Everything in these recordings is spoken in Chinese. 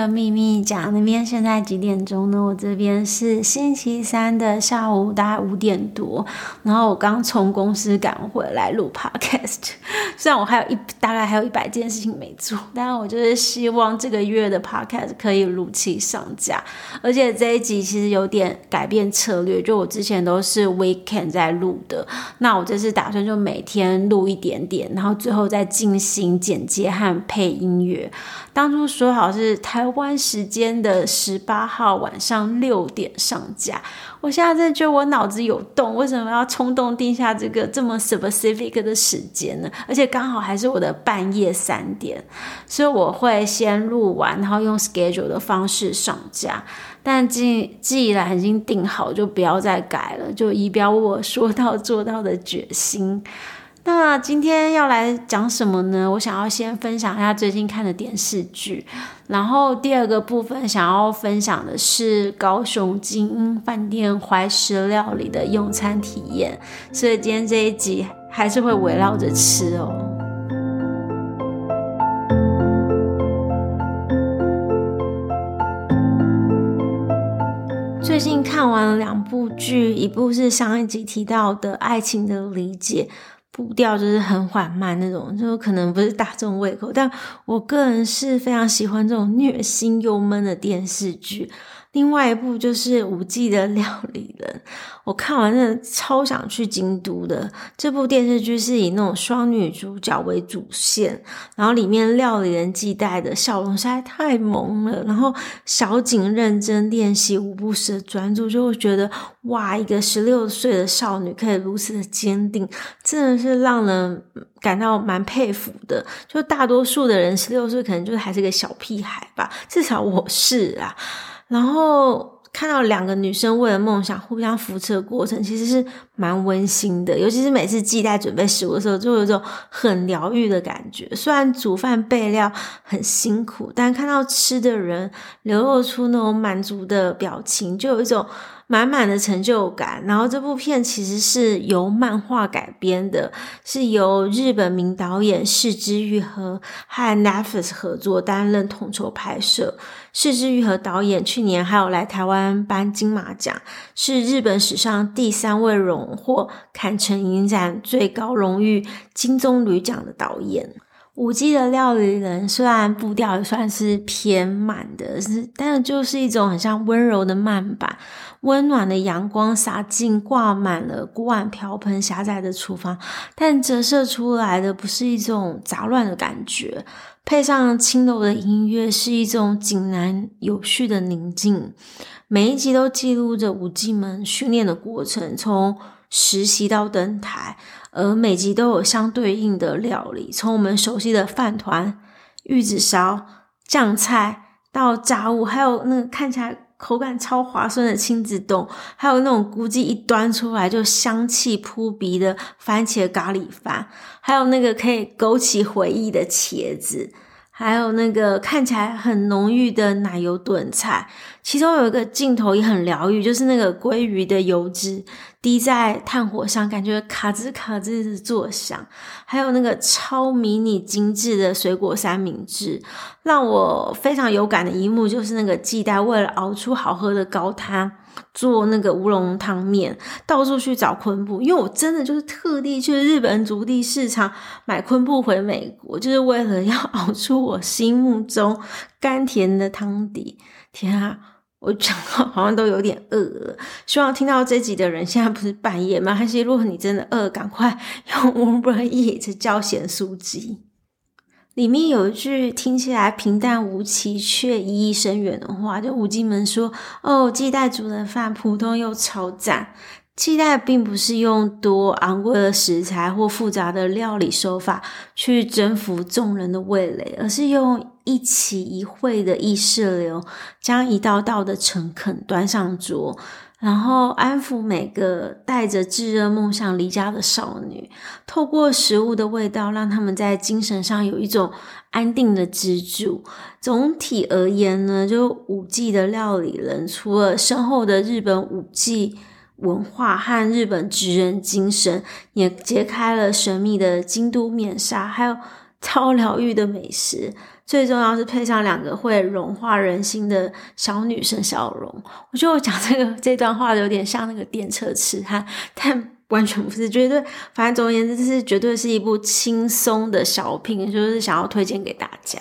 的秘密讲那边现在几点钟呢？我这边是星期三的下午大概五点多，然后我刚从公司赶回来录 podcast。虽然我还有一大概还有一百件事情没做，但我就是希望这个月的 podcast 可以如期上架。而且这一集其实有点改变策略，就我之前都是 weekend 在录的，那我这次打算就每天录一点点，然后最后再进行剪接和配音乐。当初说好是台湾时间的十八号晚上六点上架，我现在真觉得我脑子有洞，为什么要冲动定下这个这么 specific 的时间呢？而且刚好还是我的半夜三点，所以我会先录完，然后用 schedule 的方式上架。但既既然已经定好，就不要再改了，就以表我说到做到的决心。那今天要来讲什么呢？我想要先分享一下最近看的电视剧，然后第二个部分想要分享的是高雄精英饭店怀石料理的用餐体验，所以今天这一集还是会围绕着吃哦。最近看完了两部剧，一部是上一集提到的《爱情的理解》。步调就是很缓慢那种，就可能不是大众胃口，但我个人是非常喜欢这种虐心又闷的电视剧。另外一部就是《舞伎的料理人》，我看完真的超想去京都的。这部电视剧是以那种双女主角为主线，然后里面料理人季代的笑容实在太萌了。然后小景认真练习五步式的专注，就会觉得哇，一个十六岁的少女可以如此的坚定，真的是让人感到蛮佩服的。就大多数的人十六岁可能就是还是个小屁孩吧，至少我是啊。然后看到两个女生为了梦想互相扶持的过程，其实是蛮温馨的。尤其是每次季代准备食物的时候，就有一种很疗愈的感觉。虽然煮饭备料很辛苦，但看到吃的人流露出那种满足的表情，就有一种满满的成就感。然后这部片其实是由漫画改编的，是由日本名导演是枝裕和和 Netflix 合作担任统筹拍摄。是枝裕和导演去年还有来台湾颁金马奖，是日本史上第三位荣获坎城影展最高荣誉金棕榈奖的导演。舞伎的料理人虽然步调也算是偏慢的，是，但是就是一种很像温柔的慢板，温暖的阳光洒进挂满了锅碗瓢盆狭窄的厨房，但折射出来的不是一种杂乱的感觉，配上轻柔的音乐，是一种井然有序的宁静。每一集都记录着舞伎们训练的过程，从实习到登台。而每集都有相对应的料理，从我们熟悉的饭团、玉子烧、酱菜到炸物，还有那个看起来口感超滑顺的亲子冻，还有那种估计一端出来就香气扑鼻的番茄咖喱饭，还有那个可以勾起回忆的茄子。还有那个看起来很浓郁的奶油炖菜，其中有一个镜头也很疗愈，就是那个鲑鱼的油脂滴在炭火上，感觉卡兹卡兹的作响。还有那个超迷你精致的水果三明治，让我非常有感的一幕就是那个季代为了熬出好喝的高汤。做那个乌龙汤面，到处去找昆布，因为我真的就是特地去日本筑地市场买昆布回美国，就是为了要熬出我心目中甘甜的汤底。天啊，我讲到好像都有点饿了。希望听到这集的人现在不是半夜吗？还是如果你真的饿，赶快用 Uber Eat 叫咸酥鸡。里面有一句听起来平淡无奇却意义深远的话，就舞伎们说：“哦，季代煮的饭普通又超赞。”期待并不是用多昂贵的食材或复杂的料理手法去征服众人的味蕾，而是用一期一会的意识流，将一道道的诚恳端上桌。然后安抚每个带着炙热梦想离家的少女，透过食物的味道，让他们在精神上有一种安定的支柱。总体而言呢，就五 G 的料理人，除了深厚的日本五 G 文化和日本职人精神，也揭开了神秘的京都面纱，还有超疗愈的美食，最重要是配上两个会融化人心的小女生笑容。我觉得我讲这个这段话有点像那个电车痴汉，但完全不是，绝对，反正总而言之，这是绝对是一部轻松的小品，就是想要推荐给大家。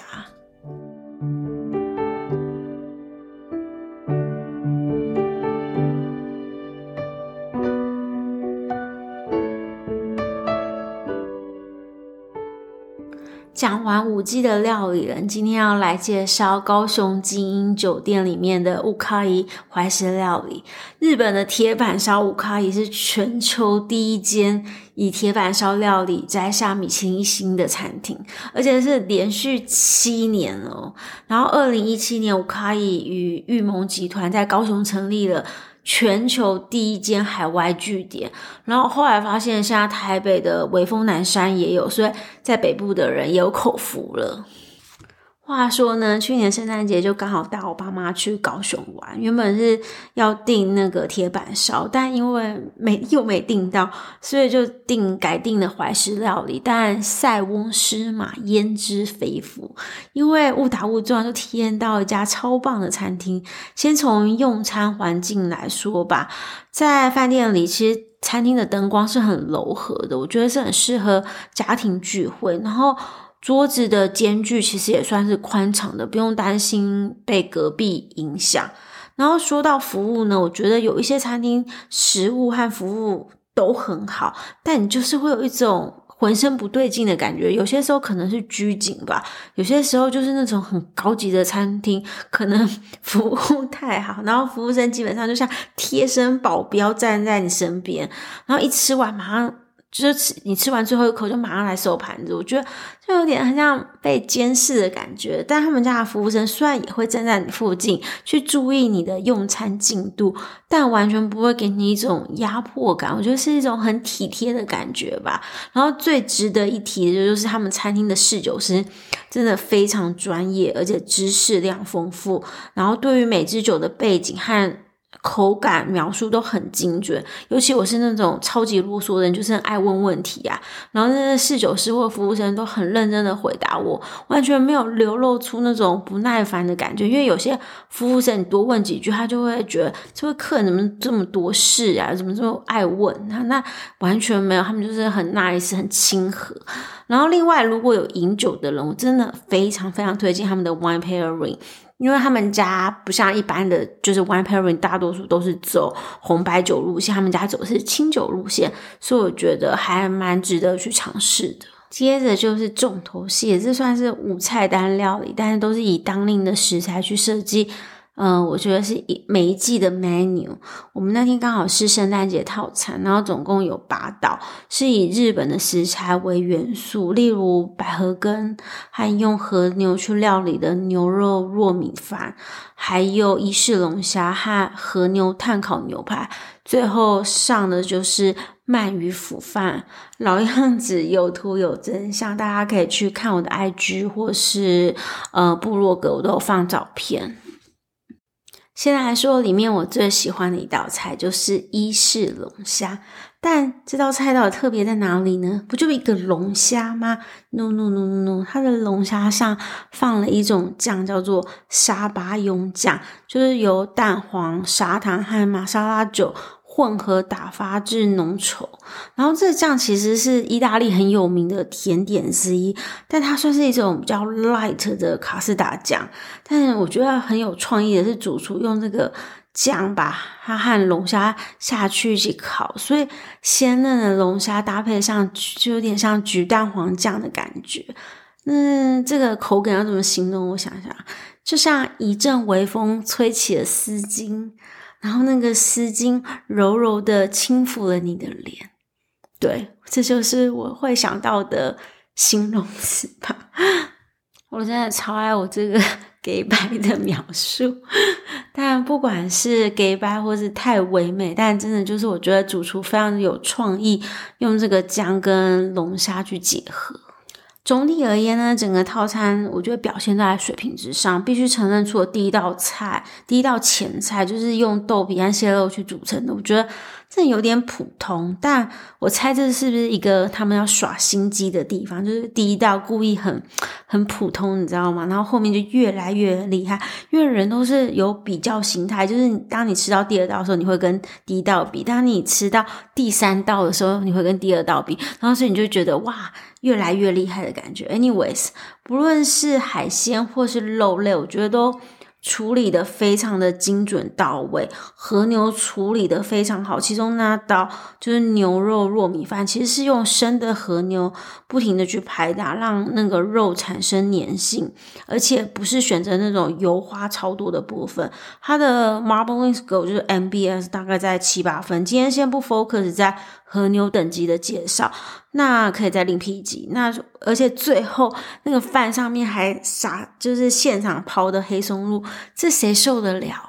玩五 G 的料理人，今天要来介绍高雄精英酒店里面的乌卡伊怀石料理。日本的铁板烧乌卡伊是全球第一间以铁板烧料理摘下米其林一星的餐厅，而且是连续七年哦。然后，二零一七年乌卡伊与玉蒙集团在高雄成立了。全球第一间海外据点，然后后来发现，现在台北的微风南山也有，所以在北部的人也有口福了。话说呢，去年圣诞节就刚好带我爸妈去高雄玩，原本是要订那个铁板烧，但因为没又没订到，所以就订改订了怀石料理，但塞翁失马焉知非福，因为误打误撞就体验到一家超棒的餐厅。先从用餐环境来说吧，在饭店里，其实餐厅的灯光是很柔和的，我觉得是很适合家庭聚会，然后。桌子的间距其实也算是宽敞的，不用担心被隔壁影响。然后说到服务呢，我觉得有一些餐厅食物和服务都很好，但你就是会有一种浑身不对劲的感觉。有些时候可能是拘谨吧，有些时候就是那种很高级的餐厅，可能 服务太好，然后服务生基本上就像贴身保镖站在你身边，然后一吃完马上。就是吃你吃完最后一口就马上来收盘子，我觉得就有点很像被监视的感觉。但他们家的服务生虽然也会站在你附近去注意你的用餐进度，但完全不会给你一种压迫感。我觉得是一种很体贴的感觉吧。然后最值得一提的就是他们餐厅的侍酒师真的非常专业，而且知识量丰富。然后对于每支酒的背景和口感描述都很精准，尤其我是那种超级啰嗦的人，就是爱问问题啊。然后那些侍酒师或服务生都很认真的回答我，完全没有流露出那种不耐烦的感觉。因为有些服务生你多问几句，他就会觉得这位客人怎么这么多事啊，怎么这么爱问？那那完全没有，他们就是很 nice，很亲和。然后另外，如果有饮酒的人，我真的非常非常推荐他们的 wine pairing。因为他们家不像一般的，就是 wine pairing，大多数都是走红白酒路线，他们家走的是清酒路线，所以我觉得还蛮值得去尝试的。接着就是重头戏，这算是五菜单料理，但是都是以当令的食材去设计。嗯，我觉得是一每一季的 menu。我们那天刚好是圣诞节套餐，然后总共有八道，是以日本的食材为元素，例如百合根，还用和牛去料理的牛肉糯米饭，还有伊势龙虾和和牛炭烤牛排，最后上的就是鳗鱼腐饭。老样子，有图有真相，大家可以去看我的 IG 或是呃部落格，我都有放照片。现在来说，里面我最喜欢的一道菜就是伊势龙虾。但这道菜到底特别在哪里呢？不就一个龙虾吗？No No No No No，它的龙虾上放了一种酱，叫做沙巴勇酱，就是由蛋黄、砂糖和玛莎拉酒。混合打发至浓稠，然后这酱其实是意大利很有名的甜点之一，但它算是一种比较 light 的卡士达酱。但是我觉得很有创意的是，主厨用这个酱把它和龙虾下去一起烤，所以鲜嫩的龙虾搭配上就有点像橘蛋黄酱的感觉。那这个口感要怎么形容？我想想，就像一阵微风吹起了丝巾。然后那个丝巾柔柔的轻抚了你的脸，对，这就是我会想到的形容词吧。我真的超爱我这个 给白的描述，但不管是给白或是太唯美，但真的就是我觉得主厨非常有创意，用这个姜跟龙虾去结合。总体而言呢，整个套餐我觉得表现在水平之上，必须承认，除了第一道菜、第一道前菜就是用豆皮和蟹肉去组成的，我觉得这有点普通。但我猜这是不是一个他们要耍心机的地方？就是第一道故意很很普通，你知道吗？然后后面就越来越厉害，因为人都是有比较心态，就是当你吃到第二道的时候，你会跟第一道比；当你吃到第三道的时候，你会跟第二道比。然后所以你就觉得哇。越来越厉害的感觉。Anyways，不论是海鲜或是肉类，我觉得都处理得非常的精准到位。和牛处理得非常好，其中那道就是牛肉糯米饭，其实是用生的和牛不停的去拍打，让那个肉产生粘性，而且不是选择那种油花超多的部分。它的 Marbling Score 就是 MBS 大概在七八分。今天先不 focus 在。和牛等级的介绍，那可以再另辟一集。那而且最后那个饭上面还撒，就是现场抛的黑松露，这谁受得了？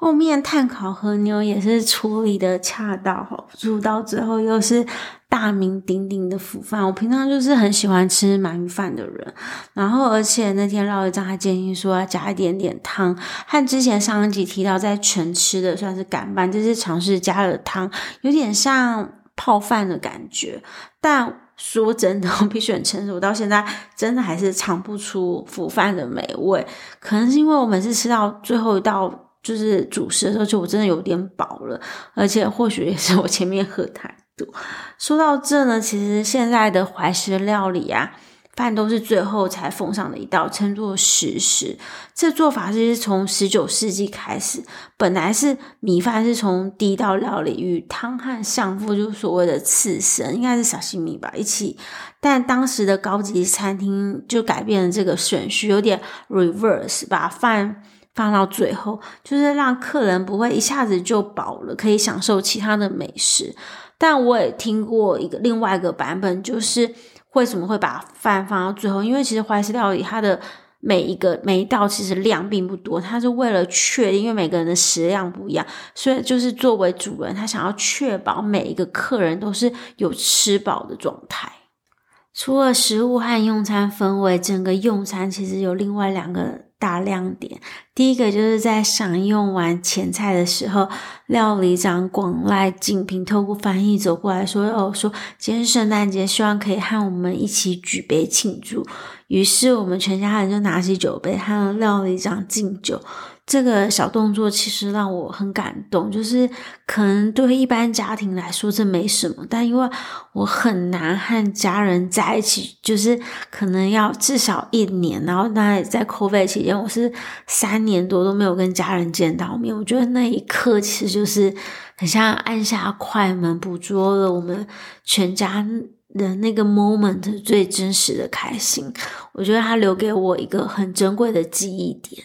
后面炭烤和牛也是处理的恰到好处，到最后又是大名鼎鼎的腐饭。我平常就是很喜欢吃鳗鱼饭的人，然后而且那天廖一章还建议说要加一点点汤，和之前上一集提到在全吃的算是干饭，这次尝试加了汤，有点像泡饭的感觉。但说真的，我必须很诚实，我到现在真的还是尝不出腐饭的美味，可能是因为我每次吃到最后一道。就是主食的时候，就我真的有点饱了，而且或许也是我前面喝太多。说到这呢，其实现在的怀石料理啊，饭都是最后才奉上的一道，称作石食。这做法是从十九世纪开始，本来是米饭是从第一道料理与汤和相附，就是所谓的刺身，应该是小西米吧一起。但当时的高级餐厅就改变了这个顺序，有点 reverse，把饭。放到最后，就是让客人不会一下子就饱了，可以享受其他的美食。但我也听过一个另外一个版本，就是为什么会把饭放到最后？因为其实怀石料理它的每一个每一道其实量并不多，它是为了确定，因为每个人的食量不一样，所以就是作为主人，他想要确保每一个客人都是有吃饱的状态。除了食物和用餐氛围，整个用餐其实有另外两个。大亮点，第一个就是在享用完前菜的时候，料理长广濑静平透过翻译走过来说：“哦，说今天圣诞节，希望可以和我们一起举杯庆祝。”于是我们全家人就拿起酒杯，和料理长敬酒。这个小动作其实让我很感动，就是可能对一般家庭来说这没什么，但因为我很难和家人在一起，就是可能要至少一年，然后那在 COVID 期间，我是三年多都没有跟家人见到面。我觉得那一刻其实就是很像按下快门，捕捉了我们全家的那个 moment 最真实的开心。我觉得它留给我一个很珍贵的记忆点。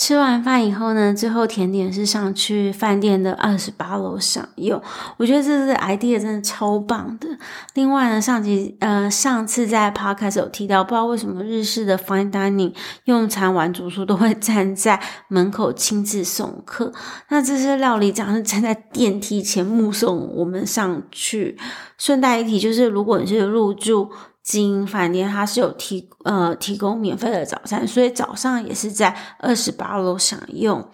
吃完饭以后呢，最后甜点是上去饭店的二十八楼享用。我觉得这个 idea 真的超棒的。另外呢，上集呃上次在 podcast 有提到，不知道为什么日式的 fine dining 用餐完主厨都会站在门口亲自送客。那这些料理长是站在电梯前目送我们上去。顺带一提，就是如果你是入住。金饭店它是有提呃提供免费的早餐，所以早上也是在二十八楼享用。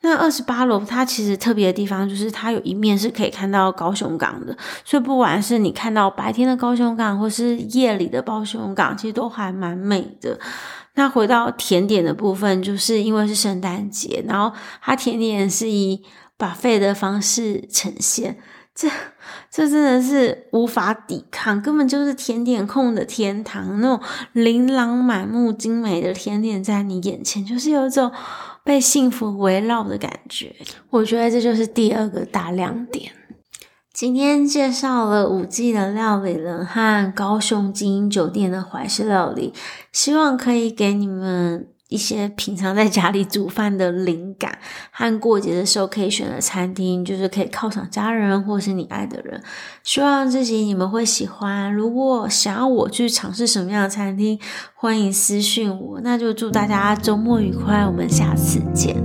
那二十八楼它其实特别的地方就是它有一面是可以看到高雄港的，所以不管是你看到白天的高雄港，或是夜里的高雄港，其实都还蛮美的。那回到甜点的部分，就是因为是圣诞节，然后它甜点是以 buffet 的方式呈现。这这真的是无法抵抗，根本就是甜点控的天堂，那种琳琅满目、精美的甜点在你眼前，就是有一种被幸福围绕的感觉。我觉得这就是第二个大亮点。今天介绍了五季的料理人和高雄精英酒店的怀石料理，希望可以给你们。一些平常在家里煮饭的灵感，和过节的时候可以选的餐厅，就是可以犒赏家人或是你爱的人。希望这集你们会喜欢。如果想要我去尝试什么样的餐厅，欢迎私信我。那就祝大家周末愉快，我们下次见。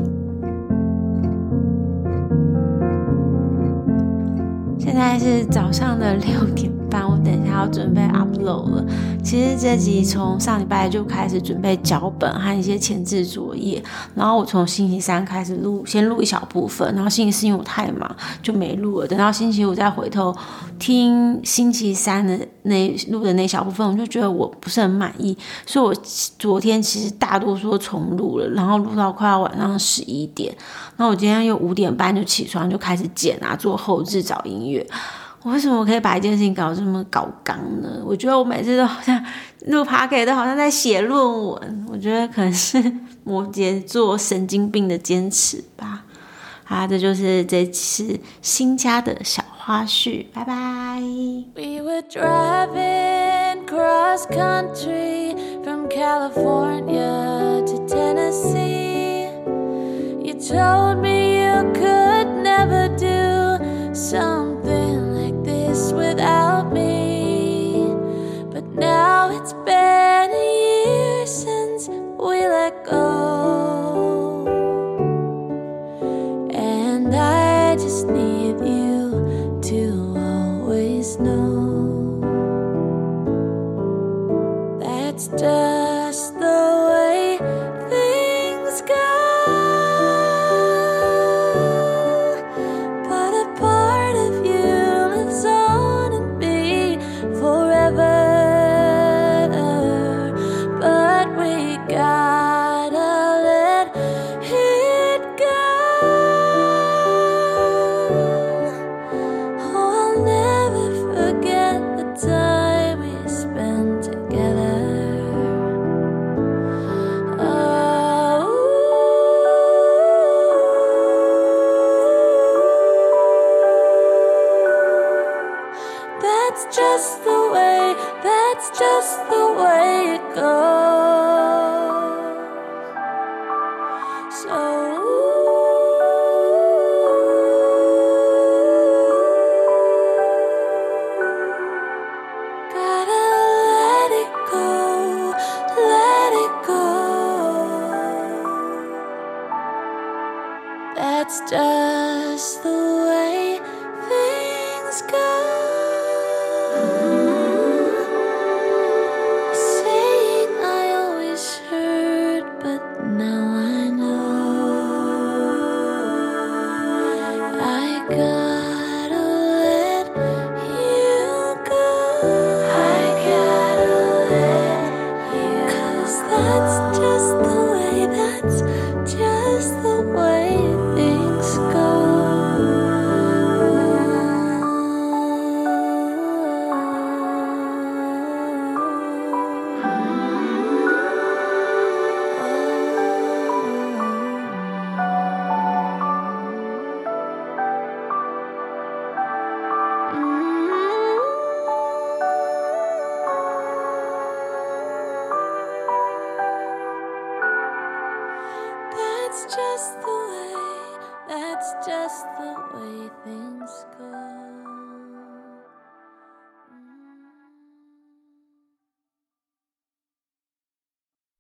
现在是早上的六点。我等一下要准备 upload 了。其实这集从上礼拜就开始准备脚本和一些前置作业，然后我从星期三开始录，先录一小部分，然后星期四因为我太忙就没录了，等到星期五再回头听星期三的那录的那小部分，我就觉得我不是很满意，所以我昨天其实大多数重录了，然后录到快要晚上十一点，那我今天又五点半就起床就开始剪啊，做后置找音乐。我为什么可以把一件事情搞这么搞刚呢？我觉得我每次都好像录 podcast 都好像在写论文。我觉得可能是摩羯座神经病的坚持吧。好，这就是这次新家的小花絮。拜拜。We were driving cross country from California to Tennessee. You told me you could never do some. It's been a year since we let go. And I just need you to always know that's just the way.